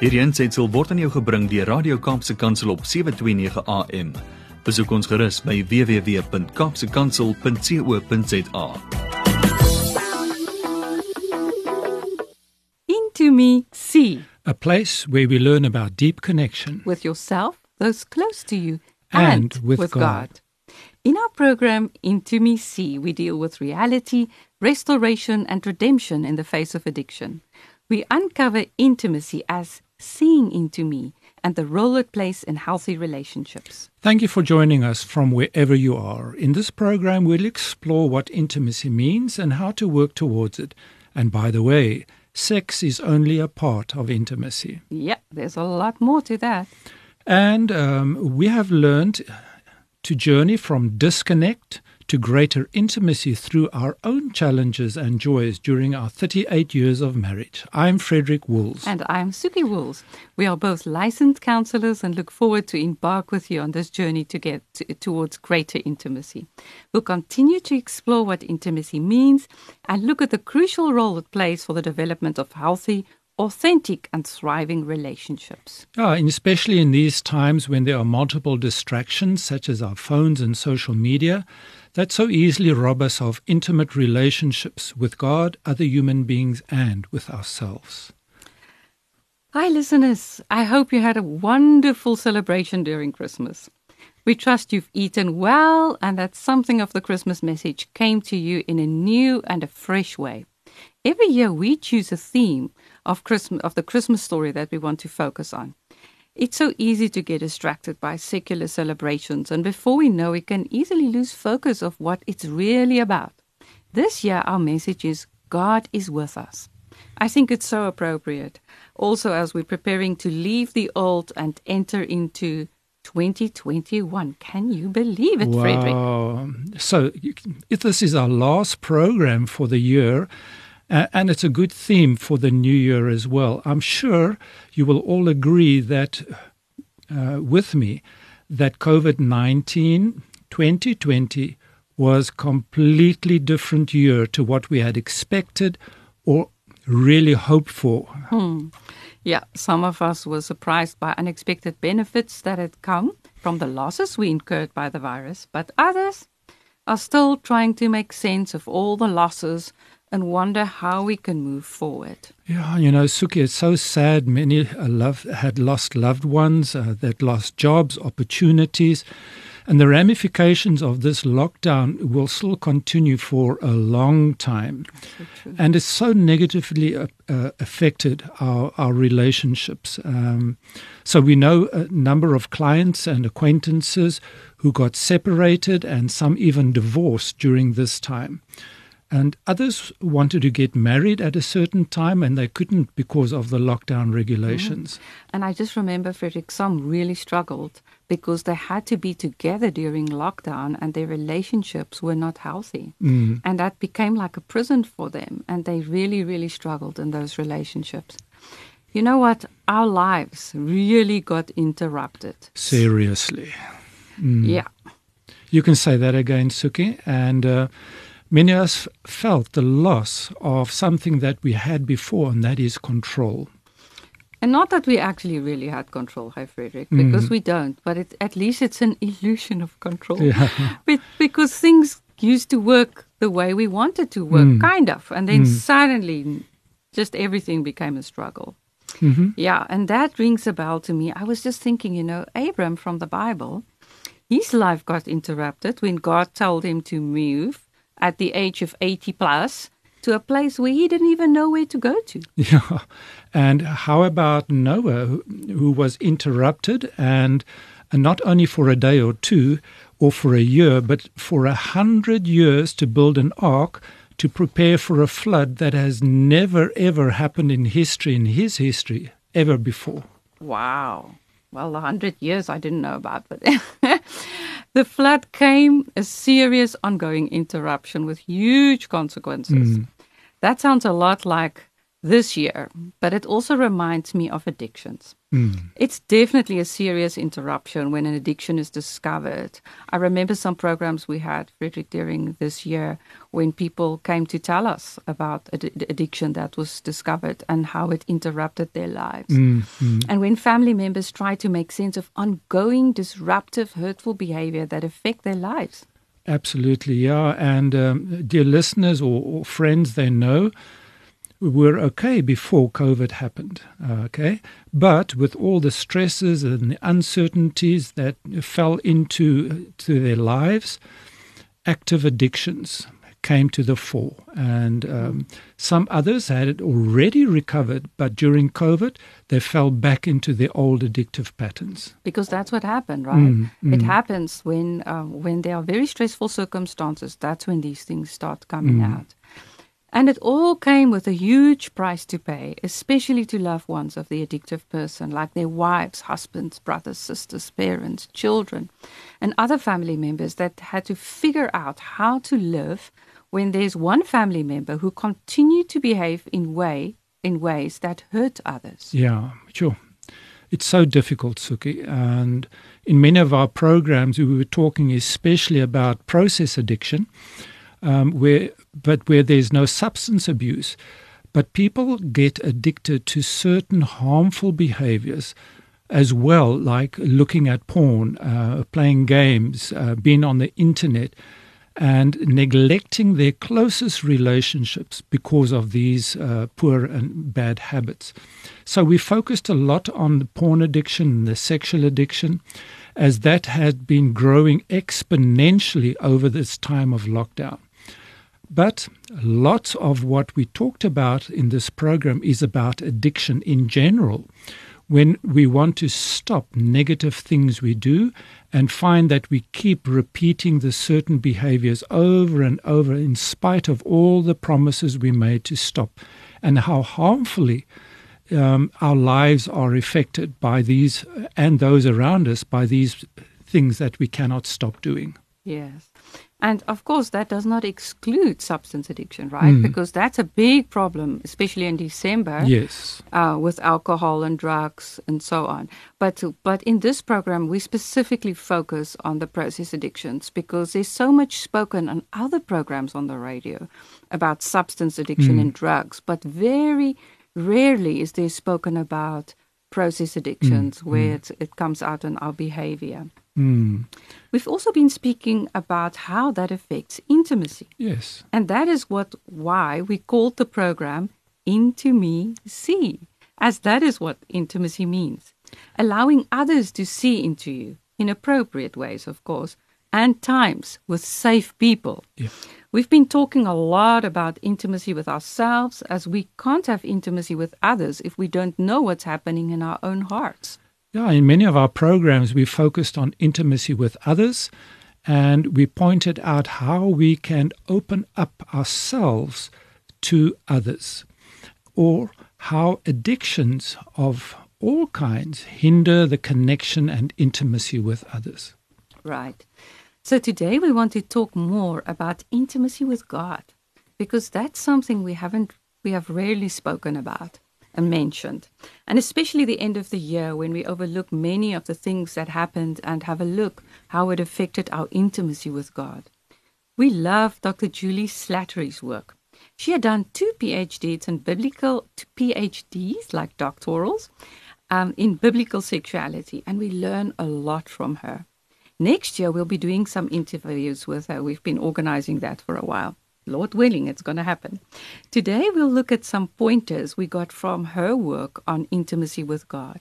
Hierdie aanseit sal word aan jou gebring deur Radio Kaapse Kansel op 7:29 AM. Besoek ons gerus by www.kaapsekansel.co.za. Into Me See a place where we learn about deep connection with yourself, those close to you, And and, with God. In our program Into Me See, we deal with reality, restoration, and redemption in the face of addiction. We uncover intimacy as seeing into me and the role it plays in healthy relationships. Thank you for joining us from wherever you are. In this program, we'll explore what intimacy means and how to work towards it. And by the way, sex is only a part of intimacy. Yeah, there's a lot more to that. And um, we have learned to journey from disconnect to greater intimacy through our own challenges and joys during our 38 years of marriage. I'm Frederick Wools. And I'm Suki Wools. We are both licensed counselors and look forward to embark with you on this journey to get to, towards greater intimacy. We'll continue to explore what intimacy means and look at the crucial role it plays for the development of healthy, authentic, and thriving relationships. Ah, and especially in these times when there are multiple distractions, such as our phones and social media, that so easily rob us of intimate relationships with God, other human beings, and with ourselves. Hi, listeners. I hope you had a wonderful celebration during Christmas. We trust you've eaten well and that something of the Christmas message came to you in a new and a fresh way. Every year we choose a theme of Christmas of the Christmas story that we want to focus on. It's so easy to get distracted by secular celebrations and before we know we can easily lose focus of what it's really about. This year our message is God is with us. I think it's so appropriate. Also as we're preparing to leave the old and enter into 2021. Can you believe it, Frederick? Wow. So, if this is our last program for the year, uh, and it's a good theme for the new year as well, I'm sure you will all agree that uh, with me that COVID 19 2020 was completely different year to what we had expected or really hoped for. Yeah, some of us were surprised by unexpected benefits that had come from the losses we incurred by the virus, but others are still trying to make sense of all the losses and wonder how we can move forward. Yeah, you know, Suki, it's so sad. Many uh, love, had lost loved ones, uh, that lost jobs, opportunities, and the ramifications of this lockdown will still continue for a long time. And it's so negatively uh, uh, affected our, our relationships. Um, so we know a number of clients and acquaintances who got separated and some even divorced during this time. And others wanted to get married at a certain time and they couldn't because of the lockdown regulations. And I just remember, Frederick, some really struggled because they had to be together during lockdown and their relationships were not healthy. Mm. And that became like a prison for them. And they really, really struggled in those relationships. You know what? Our lives really got interrupted. Seriously. Mm. Yeah. You can say that again, Suki. And uh, many of us felt the loss of something that we had before, and that is control. And not that we actually really had control, hi Frederick, because we don't. But it, at least it's an illusion of control. Yeah. But because things used to work the way we wanted to work, Mm. kind of, and then Mm. suddenly, just everything became a struggle. Mhm. Yeah, and that rings a bell to me. I was just thinking, you know, Abram from the Bible, his life got interrupted when God told him to move at the age of 80 plus to a place where he didn't even know where to go to. Yeah. And how about Noah, who, who was interrupted and, and not only for a day or two or for a year, but for a hundred years to build an ark to prepare for a flood that has never ever happened in history, in his history, ever before. Wow. Well, a hundred years I didn't know about, but the flood came a serious ongoing interruption with huge consequences. Hmm. That sounds a lot like this year, but it also reminds me of addictions. Mm. It's definitely a serious interruption when an addiction is discovered. I remember some programs we had, Frederick, during this year when people came to tell us about ad- addiction that was discovered and how it interrupted their lives. Mm, mm. And when family members try to make sense of ongoing disruptive, hurtful behavior that affect their lives. Absolutely, yeah. And um, dear listeners or, or friends, they know were okay before COVID happened, uh, okay? But with all the stresses and the uncertainties that fell into to their lives, active addictions came to the fore. And um, some others had it already recovered, but during COVID, they fell back into their old addictive patterns. Because that's what happened, right? Mm, It mm. happens when um, when there are very stressful circumstances. That's when these things start coming Mm. out. And it all came with a huge price to pay, especially to loved ones of the addictive person, like their wives, husbands, brothers, sisters, parents, children, and other family members that had to figure out how to live when there's one family member who continued to behave in way in ways that hurt others. Yeah, sure. It's so difficult, Suki. And in many of our programs, we were talking especially about process addiction, um, where but where there's no substance abuse, but people get addicted to certain harmful behaviors as well, like looking at porn, uh, playing games, uh, being on the internet, and neglecting their closest relationships because of these uh, poor and bad habits. So we focused a lot on the porn addiction and the sexual addiction, as that had been growing exponentially over this time of lockdown. But lots of what we talked about in this program is about addiction in general. When we want to stop negative things we do and find that we keep repeating the certain behaviors over and over in spite of all the promises we made to stop, and how harmfully um, our lives are affected by these and those around us by these things that we cannot stop doing. Yes. And of course, that does not exclude substance addiction, right? Mm. Because that's a big problem, especially in December, Yes. uh, with alcohol and drugs and so on. But but in this program, we specifically focus on the process addictions because there's so much spoken on other programs on the radio about substance addiction Mm. and drugs, but very rarely is there spoken about process addictions where It, it comes out in our behavior. Mm. We've also been speaking about how that affects intimacy. Yes. And that is what why we called the program Into Me See, as that is what intimacy means. Allowing others to see into you in appropriate ways, of course, and times with safe people. Yeah. We've been talking a lot about intimacy with ourselves, as we can't have intimacy with others if we don't know what's happening in our own hearts. Yeah, in many of our programs, we focused on intimacy with others and we pointed out how we can open up ourselves to others or how addictions of all kinds hinder the connection and intimacy with others. Right. So today we want to talk more about intimacy with God because that's something we haven't we have rarely spoken about mentioned. And especially the end of the year when we overlook many of the things that happened and have a look how it affected our intimacy with God. We love Dr. Juli Slattery's work. She had done two PhDs in biblical PhDs, like doctorals, um, in biblical sexuality, and we learn a lot from her. Next year, we'll be doing some interviews with her. We've been organizing that for a while. Lord willing, it's going to happen. Today, we'll look at some pointers we got from her work on intimacy with God.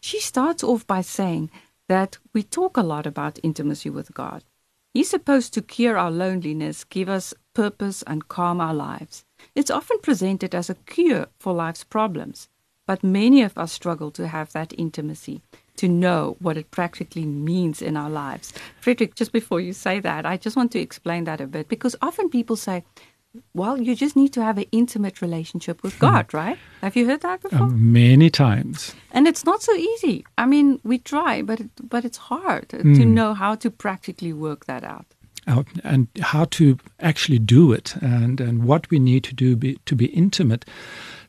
She starts off by saying that we talk a lot about intimacy with God. He's supposed to cure our loneliness, give us purpose, and calm our lives. It's often presented as a cure for life's problems, but many of us struggle to have that intimacy, to know what it practically means in our lives. Frederick, just before you say that, I just want to explain that a bit because often people say, well, you just need to have an intimate relationship with God, right? Have you heard that before? Um, many times. and it's not so easy. I mean, we try, but it, but it's hard to Mm. know how to practically work that out. uh, and how to actually do it and, and what we need to do be, to be intimate.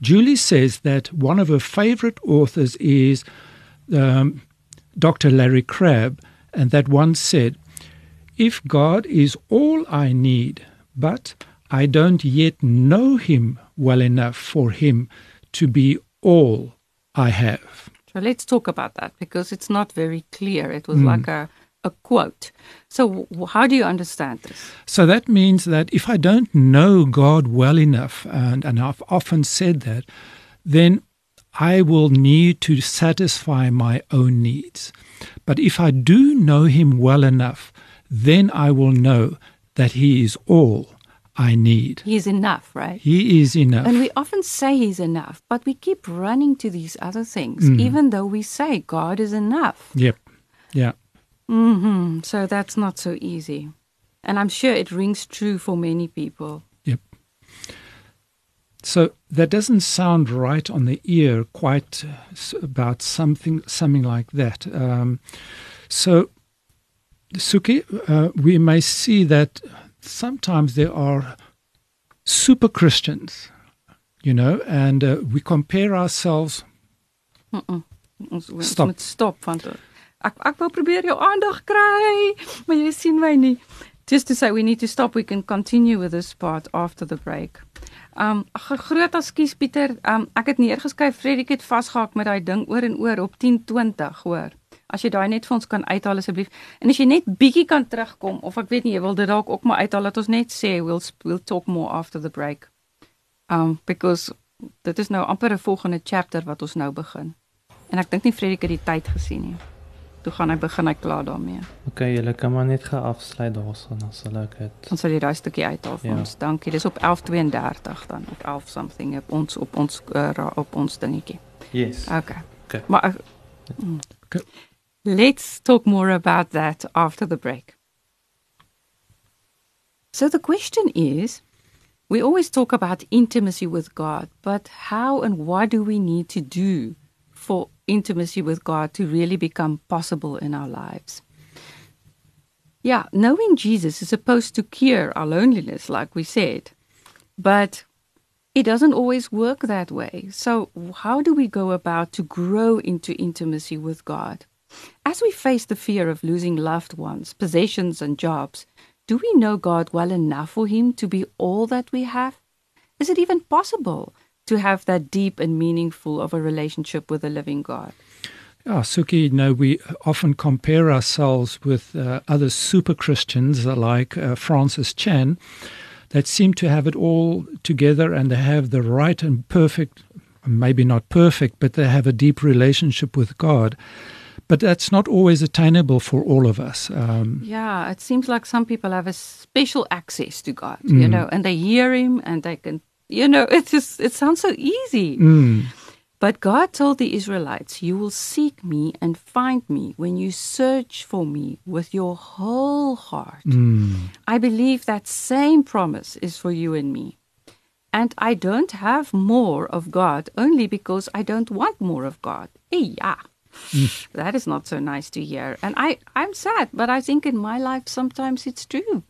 Juli says that one of her favorite authors is um, Dr. Larry Crabb, and that once said, If God is all I need, but I don't yet know Him well enough for Him to be all I have. So let's talk about that because it's not very clear. It was mm. like a, a quote. So, how do you understand this? So, that means that if I don't know God well enough, and, and I've often said that, then I will need to satisfy my own needs. But if I do know Him well enough, then I will know that He is all I need. He is enough, right? He is enough. And we often say He's enough, but we keep running to these other things, mm. even though we say God is enough. Yep. Yeah. Mm-hmm. So that's not so easy. And I'm sure it rings true for many people. Yep. So that doesn't sound right on the ear quite uh, about something something like that. Um, so, Suki, uh, we may see that sometimes there are super Christians, you know, and uh, we compare ourselves. Ons, stop. moet stop want ek ek wil probeer jou aandag kry, maar jy sien my nie. Just to say we need to stop, we can continue with this part after the break. Um groot ekskuus Pieter, um ek het neergeskryf Fredik het vasgehak met daai ding oor en oor op 1020, hoor. As jy daai net vir ons kan uithaal asseblief. En as jy net bietjie kan terugkom of ek weet nie jy wil dit dalk ook maar uithaal dat ons net sê we'll we'll talk more after the break. Um because dit is nou amper 'n volgende chapter wat ons nou begin. En ek dink nie Fredik het die tyd gesien nie. Toe gaan hy begin hy klaar daarmee. OK, julle kan maar net geafsluit daarson as hulle dit. Ons sal jy daai stukkie uithaal vir ja. ons. Dankie. Dis op 11:32 dan op 11 something op ons op ons uh, op ons dingetjie. Yes. OK. OK. Maar uh, okay. Let's talk more about that after the break. So, the question is we always talk about intimacy with God, but how and what do we need to do for intimacy with God to really become possible in our lives? Yeah, knowing Jesus is supposed to cure our loneliness, like we said, but it doesn't always work that way. So, how do we go about to grow into intimacy with God? As we face the fear of losing loved ones, possessions, and jobs, do we know God well enough for Him to be all that we have? Is it even possible to have that deep and meaningful of a relationship with the living God? Yeah, Suki, you know, we often compare ourselves with uh, other super Christians like uh, Francis Chan that seem to have it all together and they have the right and perfect, maybe not perfect, but they have a deep relationship with God. But that's not always attainable for all of us. Um, yeah, it seems like some people have a special access to God, mm. you know, and they hear Him and they can, you know, it just it sounds so easy. Mm. But God told the Israelites, You will seek me and find me when you search for me with your whole heart. Mm. I believe that same promise is for you and me. And I don't have more of God only because I don't want more of God. Yeah. Mm. That is not so nice to hear. And I, I'm sad, but I think in my life sometimes it's true.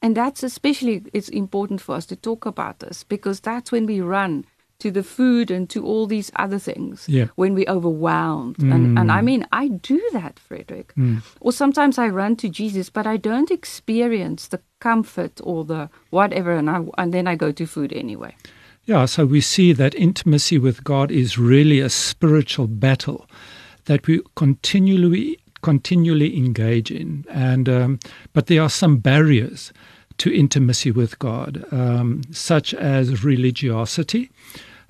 And that's especially it's important for us to talk about this because that's when we run to the food and to all these other things yeah. when we're overwhelmed. Mm. And, and I mean, I do that, Frederick. Mm. Or sometimes I run to Jesus, but I don't experience the comfort or the whatever, and, I, and then I go to food anyway. Yeah, so we see that intimacy with God is really a spiritual battle that we continually continually engage in. And um, but there are some barriers to intimacy with God, um, such as religiosity.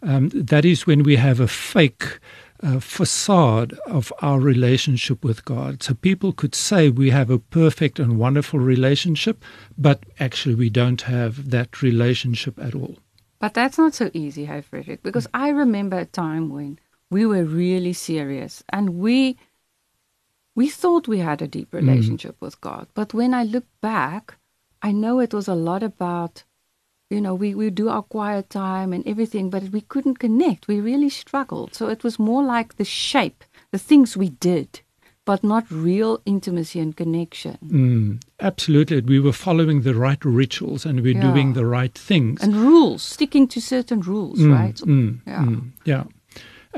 Um, that is when we have a fake uh, facade of our relationship with God. So people could say we have a perfect and wonderful relationship, but actually we don't have that relationship at all. But that's not so easy, hey, Frederick, because I remember a time when we were really serious and we we thought we had a deep mm. relationship mm. with God. But when I look back, I know it was a lot about, you know, we, we do our quiet time and everything, but we couldn't connect. We really struggled. So it was more like the shape, the things we did, but not real intimacy and connection. Mm, absolutely. We were following the right rituals and we're Yeah. doing the right things. And rules, sticking to certain rules, Mm, right? mm, Yeah. mm, yeah.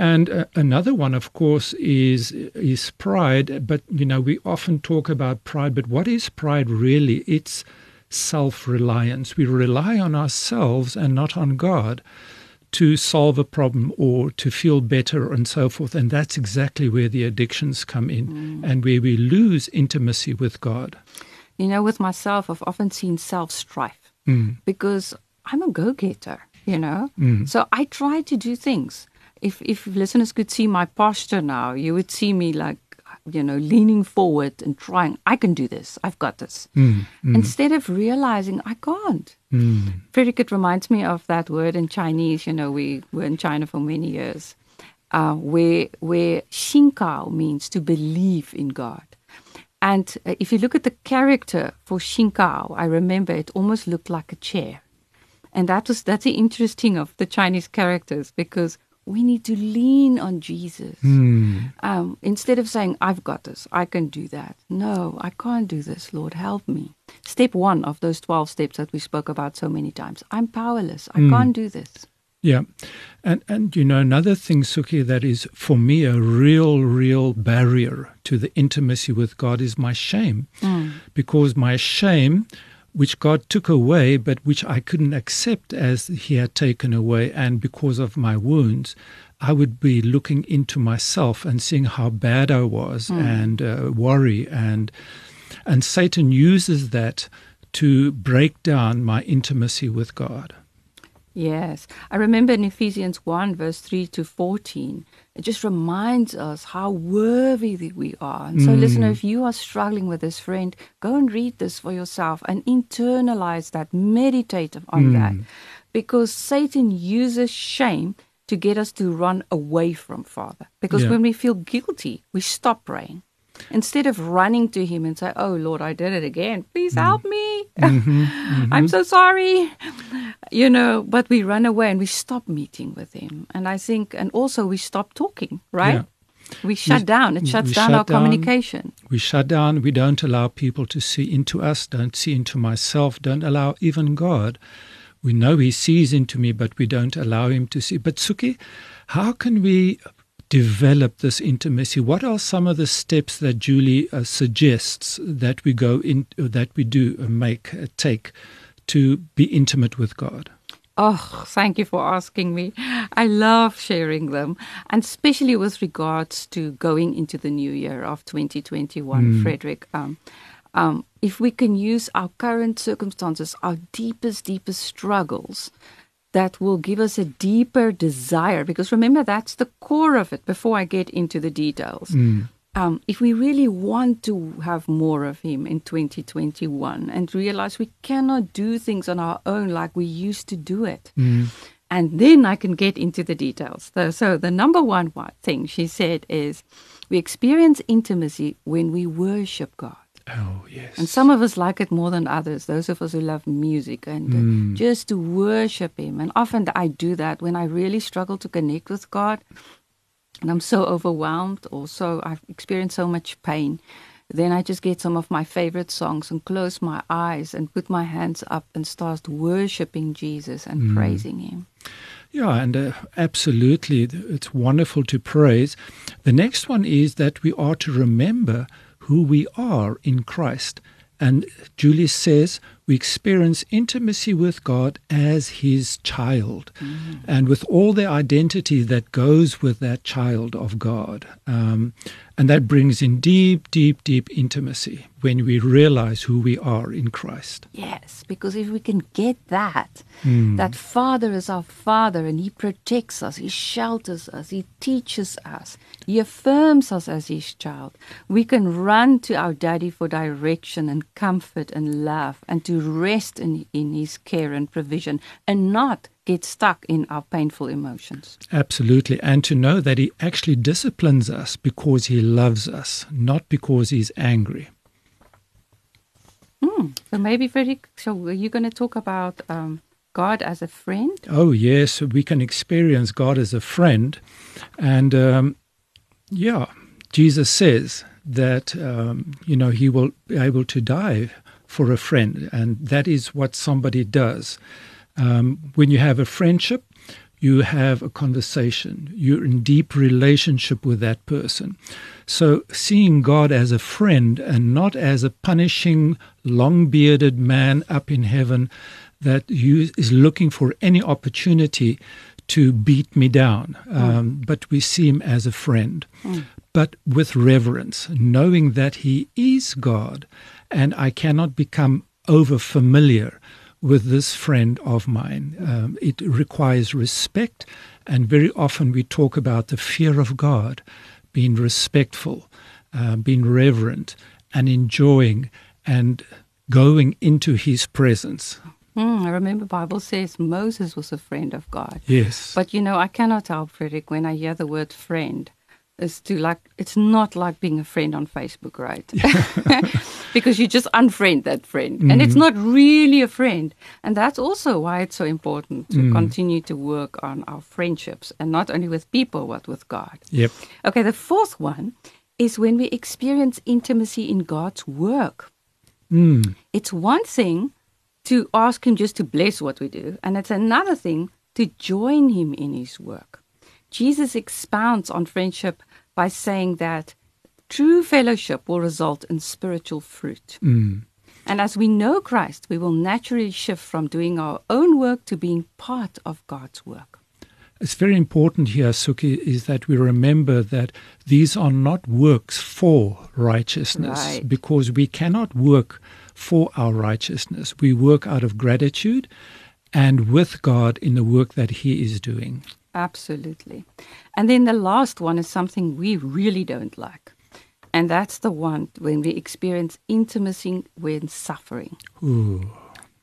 And uh, another one, of course, is is pride. But you know, we often talk about pride. But what is pride really? It's self-reliance. We rely on ourselves and not on God to solve a problem or to feel better and so forth. And that's exactly where the addictions come in, Mm. and where we lose intimacy with God. You know, with myself, I've often seen self strife Mm. because I'm a go getter, you know? Mm. So I try to do things. If, if listeners could see my posture now, you would see me like, you know, leaning forward and trying, I can do this, I've got this. Mm, mm, Instead of realizing I can't. mm. Frederick, reminds me of that word in Chinese. You know, we were in China for many years, uh, where where Xinkao means to believe in God. And uh, if you look at the character for Xinkao, I remember it almost looked like a chair, and that was that's the interesting of the Chinese characters because we need to lean on Jesus. Mm. Um, instead of saying, I've got this, I can do that. No, I can't do this. Lord, help me. Step one of those 12 steps that we spoke about so many times I'm powerless. I Mm. can't do this. Yeah. And and you know another thing Suki that is for me a real real barrier to the intimacy with God is my shame. Because my shame which God took away but which I couldn't accept as he had taken away and because of my wounds I would be looking into myself and seeing how bad I was and uh, worry and and Satan uses that to break down my intimacy with God. Yes. I remember in Ephesians 1, verse 3 to 14, it just reminds us how worthy that we are. And so, Mm. listener, if you are struggling with this, friend, go and read this for yourself and internalize that, meditate on Mm. that. Because Satan uses shame to get us to run away from Father. Because Yeah. when we feel guilty, we stop praying. Instead of running to Him and say, Oh Lord, I did it again. Please help me. I'm so sorry. You know, but we run away and we stop meeting with Him. And I think, and also we stop talking, right? Yeah. We shut down. It shuts down shut our down. communication. We shut down. We don't allow people to see into us, don't see into myself, don't allow even God. We know He sees into me, but we don't allow Him to see. But Suki, how can we develop this intimacy? What are some of the steps that Juli uh, suggests that we go in, that we do uh, make, uh, take to be intimate with God? Oh, thank you for asking me. I love sharing them, and especially with regards to going into the new year of 2021, Frederick. Um, um, if we can use our current circumstances, our deepest, deepest struggles, that will give us a deeper desire. Because remember, that's the core of it before I get into the details. Um, if we really want to have more of Him in 2021 and realize we cannot do things on our own like we used to do it, and then I can get into the details. So, so the number one thing she said is we experience intimacy when we worship God. Oh, yes. And some of us like it more than others, those of us who love music and uh, just to worship Him. And often I do that when I really struggle to connect with God and I'm so overwhelmed or so I've experienced so much pain. Then I just get some of my favorite songs and close my eyes and put my hands up and start worshiping Jesus and praising Him. Yeah, and uh, absolutely, it's wonderful to praise. The next one is that we are to remember who we are in Christ. And Juli says we experience intimacy with God as his child and with all the identity that goes with that child of God. Um, and that brings in deep, deep, deep intimacy when we realize who we are in Christ. Yes, because if we can get that, that Father is our Father and He protects us, He shelters us, He teaches us, He affirms us as His child, we can run to our Daddy for direction and comfort and love and to rest in, in His care and provision and not get stuck in our painful emotions. Absolutely. And to know that He actually disciplines us because He loves us, not because He's angry. So maybe, Frederick, so are you going to talk about um, God as a friend? Oh, yes, we can experience God as a friend. And um, yeah, Jesus says that um, you know he will be able to die for a friend, and that is what somebody does. Um, when you have a friendship, you have a conversation. You're in deep relationship with that person. So seeing God as a friend and not as a punishing, long-bearded man up in heaven that you, is looking for any opportunity to beat me down, um, but we see him as a friend, but with reverence, knowing that he is God, and I cannot become over familiar with this friend of mine. Um, it requires respect, and very often we talk about the fear of God, being respectful, uh, being reverent, and enjoying and going into His presence. Hmm, I remember Bible says Moses was a friend of God. Yes. But you know, I cannot help, Frederick, when I hear the word friend, is to like, it's not like being a friend on Facebook, right? because you just unfriend that friend. And it's not really a friend. And that's also why it's so important to continue to work on our friendships and not only with people, but with God. Yep. Okay, the fourth one is when we experience intimacy in God's work. Mm. It's one thing to ask Him just to bless what we do, and it's another thing to join Him in His work. Jesus expounds on friendship by saying that true fellowship will result in spiritual fruit. Mm. And as we know Christ, we will naturally shift from doing our own work to being part of God's work. It's very important here, Suki, is that we remember that these are not works for righteousness Right. because we cannot work for our righteousness. We work out of gratitude and with God in the work that He is doing. Absolutely. And then the last one is something we really don't like. And that's the one when we experience intimacy when suffering. Ooh.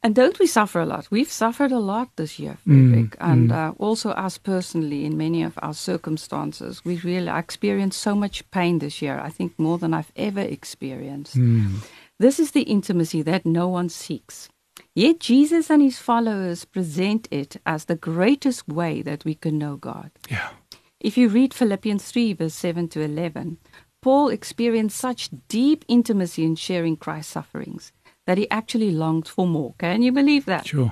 And don't we suffer a lot? We've suffered a lot this year, Frederick, mm, and mm. uh, also us personally in many of our circumstances. We really experienced so much pain this year. I think more than I've ever experienced. Mm. This is the intimacy that no one seeks. Yet Jesus and his followers present it as the greatest way that we can know God. Yeah. If you read Philippians 3, verse 7 to 11, Paul experienced such deep intimacy in sharing Christ's sufferings that he actually longed for more. Can you believe that? Sure.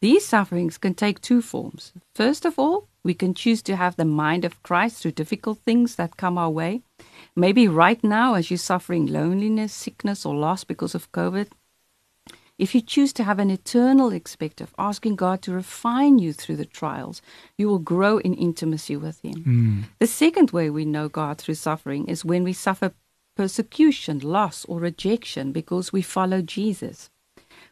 These sufferings can take two forms. First of all, we can choose to have the mind of Christ through difficult things that come our way. Maybe right now, as you're suffering loneliness, sickness, or loss because of COVID, if you choose to have an eternal expective, asking God to refine you through the trials, you will grow in intimacy with Him. The second way we know God through suffering is when we suffer persecution, loss, or rejection because we follow Jesus.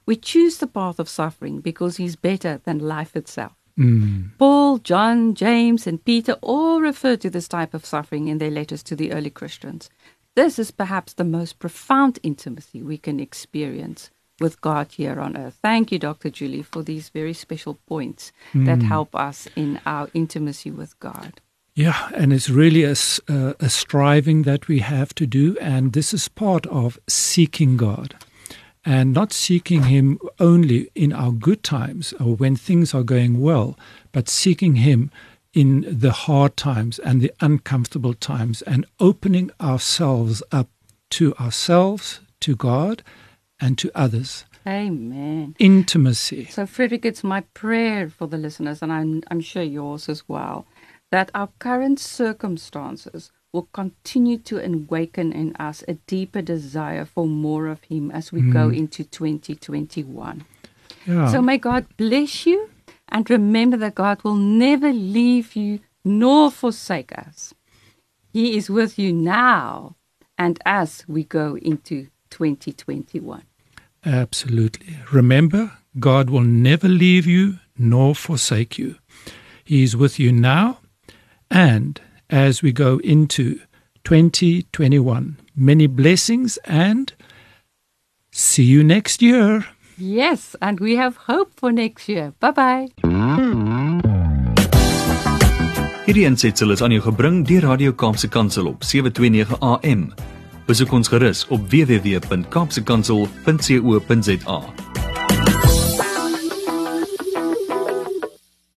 We choose the path of suffering because He's better than life itself. Mm. Paul, John, James, and Peter all refer to this type of suffering in their letters to the early Christians. This is perhaps the most profound intimacy we can experience with God here on earth. Thank you, Dr. Juli, for these very special points that help us in our intimacy with God. Yeah, and it's really a, uh, a striving that we have to do, and this is part of seeking God. And not seeking Him only in our good times or when things are going well, but seeking Him in the hard times and the uncomfortable times and opening ourselves up to ourselves, to God, and to others. Amen. Intimacy. So, Frederick, it's my prayer for the listeners, and I'm, I'm sure yours as well, that our current circumstances will continue to awaken in us a deeper desire for more of Him as we go mm. into 2021. Yeah. So, may God bless you, and remember that God will never leave you nor forsake us. He is with you now and as we go into 2021. Absolutely. Remember, God will never leave you nor forsake you. He is with you now and as we go into 2021. Many blessings and see you next year. Yes, and we have hope for next year. Bye bye. Hierdie aansetsel is aan jou gebring deur Radio Kaapse Kansel op 729 AM. Besoek ons gerus op www.kaapsekansel.co.za.